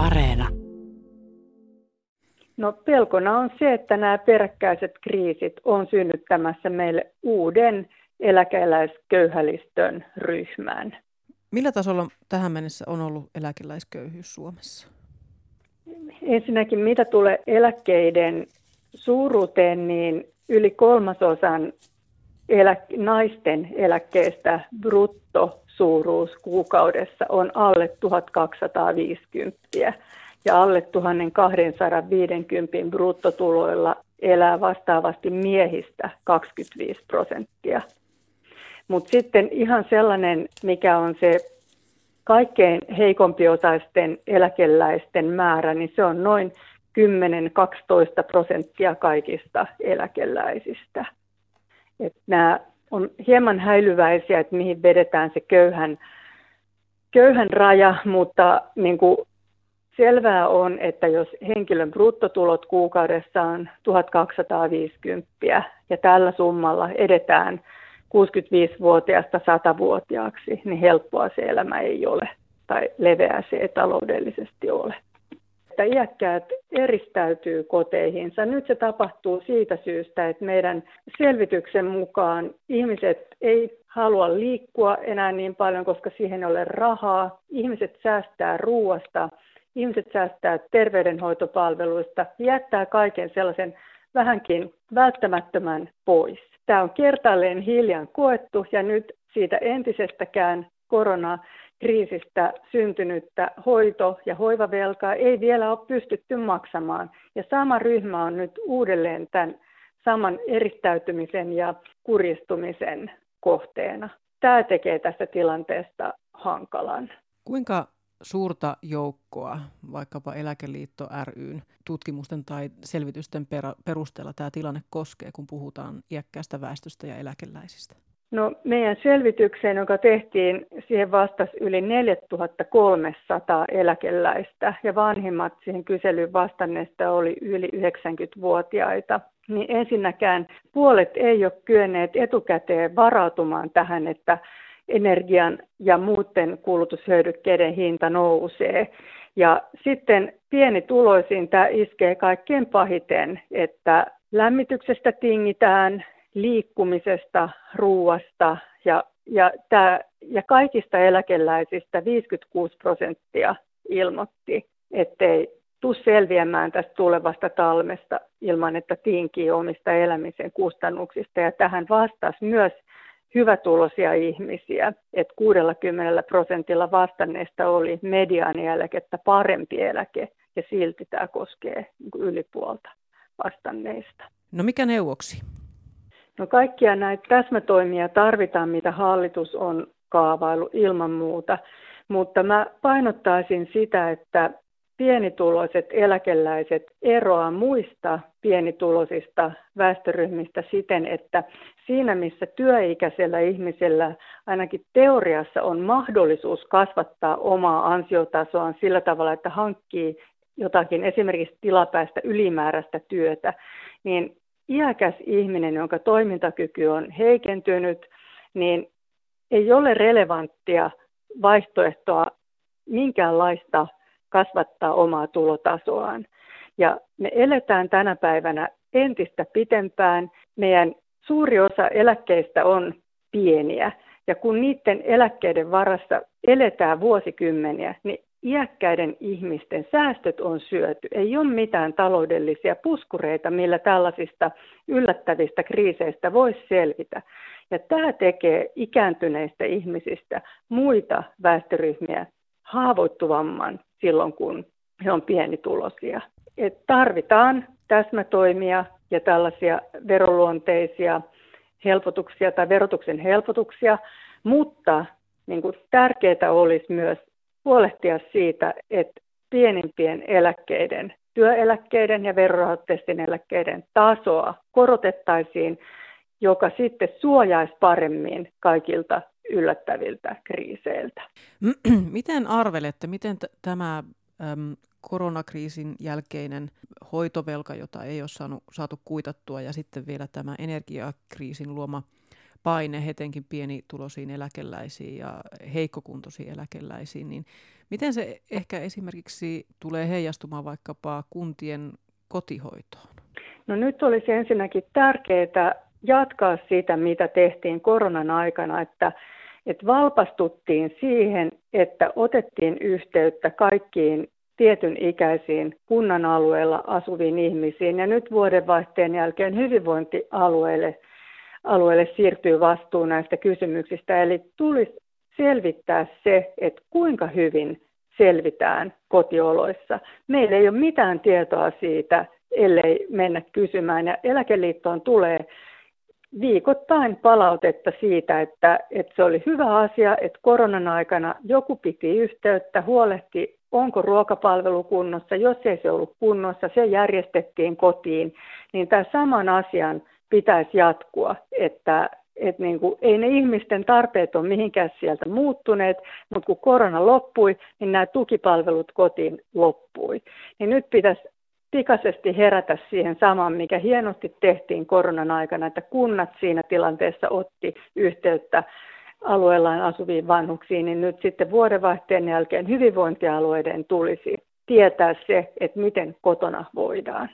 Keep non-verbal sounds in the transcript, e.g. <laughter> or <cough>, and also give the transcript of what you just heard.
Areena. No pelkona on se, että nämä peräkkäiset kriisit on synnyttämässä meille uuden eläkeläisköyhälistön ryhmän. Millä tasolla tähän mennessä on ollut eläkeläisköyhyys Suomessa? Ensinnäkin mitä tulee eläkkeiden suuruuteen, niin yli kolmasosan elä- naisten eläkkeestä bruttosuuruus kuukaudessa on alle 1250 ja alle 1250 bruttotuloilla elää vastaavasti miehistä 25 prosenttia. Mutta sitten ihan sellainen, mikä on se kaikkein heikompiosaisten eläkeläisten määrä, niin se on noin 10-12 prosenttia kaikista eläkeläisistä. Nämä on hieman häilyväisiä, että mihin vedetään se köyhän, köyhän raja, mutta niin kuin selvää on, että jos henkilön bruttotulot kuukaudessa on 1250 ja tällä summalla edetään 65-vuotiaasta 100-vuotiaaksi, niin helppoa se elämä ei ole tai leveää se ei taloudellisesti ole. Että iäkkäät eristäytyy koteihinsa. Nyt se tapahtuu siitä syystä, että meidän selvityksen mukaan ihmiset ei halua liikkua enää niin paljon, koska siihen ei ole rahaa. Ihmiset säästää ruuasta, ihmiset säästää terveydenhoitopalveluista, jättää kaiken sellaisen vähänkin välttämättömän pois. Tämä on kertaalleen hiljan koettu ja nyt siitä entisestäkään koronakriisistä syntynyttä hoito- ja hoivavelkaa ei vielä ole pystytty maksamaan. Ja sama ryhmä on nyt uudelleen tämän saman eristäytymisen ja kuristumisen kohteena. Tämä tekee tästä tilanteesta hankalan. Kuinka suurta joukkoa, vaikkapa Eläkeliitto ryn tutkimusten tai selvitysten perusteella tämä tilanne koskee, kun puhutaan iäkkäästä väestöstä ja eläkeläisistä? No meidän selvitykseen, joka tehtiin, siihen vastasi yli 4300 eläkeläistä ja vanhimmat siihen kyselyyn vastanneista oli yli 90-vuotiaita. Niin ensinnäkään puolet ei ole kyenneet etukäteen varautumaan tähän, että energian ja muuten kulutushyödykkeiden hinta nousee. Ja sitten pienituloisiin tämä iskee kaikkein pahiten, että lämmityksestä tingitään, liikkumisesta, ruuasta ja, ja, tämä, ja kaikista eläkeläisistä 56 prosenttia ilmoitti, ettei tule selviämään tästä tulevasta talmesta ilman, että tinkii omista elämisen kustannuksista. Ja tähän vastasi myös hyvätuloisia ihmisiä, että 60 prosentilla vastanneista oli mediaanieläkettä parempi eläke, ja silti tämä koskee yli puolta vastanneista. No mikä neuvoksi? No kaikkia näitä täsmätoimia tarvitaan, mitä hallitus on kaavailu ilman muuta, mutta mä painottaisin sitä, että pienituloiset eläkeläiset eroaa muista pienituloisista väestöryhmistä siten, että siinä missä työikäisellä ihmisellä ainakin teoriassa on mahdollisuus kasvattaa omaa ansiotasoaan sillä tavalla, että hankkii jotakin esimerkiksi tilapäistä ylimääräistä työtä, niin iäkäs ihminen, jonka toimintakyky on heikentynyt, niin ei ole relevanttia vaihtoehtoa minkäänlaista kasvattaa omaa tulotasoaan. Ja me eletään tänä päivänä entistä pitempään. Meidän suuri osa eläkkeistä on pieniä. Ja kun niiden eläkkeiden varassa eletään vuosikymmeniä, niin iäkkäiden ihmisten säästöt on syöty. Ei ole mitään taloudellisia puskureita, millä tällaisista yllättävistä kriiseistä voisi selvitä. Ja tämä tekee ikääntyneistä ihmisistä muita väestöryhmiä haavoittuvamman silloin, kun he on pienituloisia. Et tarvitaan täsmätoimia ja tällaisia veroluonteisia helpotuksia tai verotuksen helpotuksia, mutta niin kuin tärkeää olisi myös huolehtia siitä, että pienimpien eläkkeiden, työeläkkeiden ja verorahoitteisten eläkkeiden tasoa korotettaisiin, joka sitten suojaisi paremmin kaikilta yllättäviltä kriiseiltä. <clears throat> Miten arvelette, miten t- tämä äm, koronakriisin jälkeinen hoitovelka, jota ei ole saanut, saatu kuitattua, ja sitten vielä tämä energiakriisin luoma paine etenkin pienituloisiin eläkeläisiin ja heikkokuntoisiin eläkeläisiin, niin miten se ehkä esimerkiksi tulee heijastumaan vaikkapa kuntien kotihoitoon? No nyt olisi ensinnäkin tärkeää jatkaa sitä, mitä tehtiin koronan aikana, että, että valpastuttiin siihen, että otettiin yhteyttä kaikkiin tietyn ikäisiin kunnan alueella asuviin ihmisiin. Ja nyt vuodenvaihteen jälkeen hyvinvointialueelle alueelle siirtyy vastuu näistä kysymyksistä. Eli tulisi selvittää se, että kuinka hyvin selvitään kotioloissa. Meillä ei ole mitään tietoa siitä, ellei mennä kysymään. Ja eläkeliittoon tulee viikoittain palautetta siitä, että, että se oli hyvä asia, että koronan aikana joku piti yhteyttä, huolehti, onko ruokapalvelu kunnossa. Jos ei se ollut kunnossa, se järjestettiin kotiin. Niin tämä saman asian pitäisi jatkua, että, että niin kuin, ei ne ihmisten tarpeet ole mihinkään sieltä muuttuneet, mutta kun korona loppui, niin nämä tukipalvelut kotiin loppui. Niin nyt pitäisi pikaisesti herätä siihen samaan, mikä hienosti tehtiin koronan aikana, että kunnat siinä tilanteessa otti yhteyttä alueellaan asuviin vanhuksiin, niin nyt sitten vuodenvaihteen jälkeen hyvinvointialueiden tulisi tietää se, että miten kotona voidaan.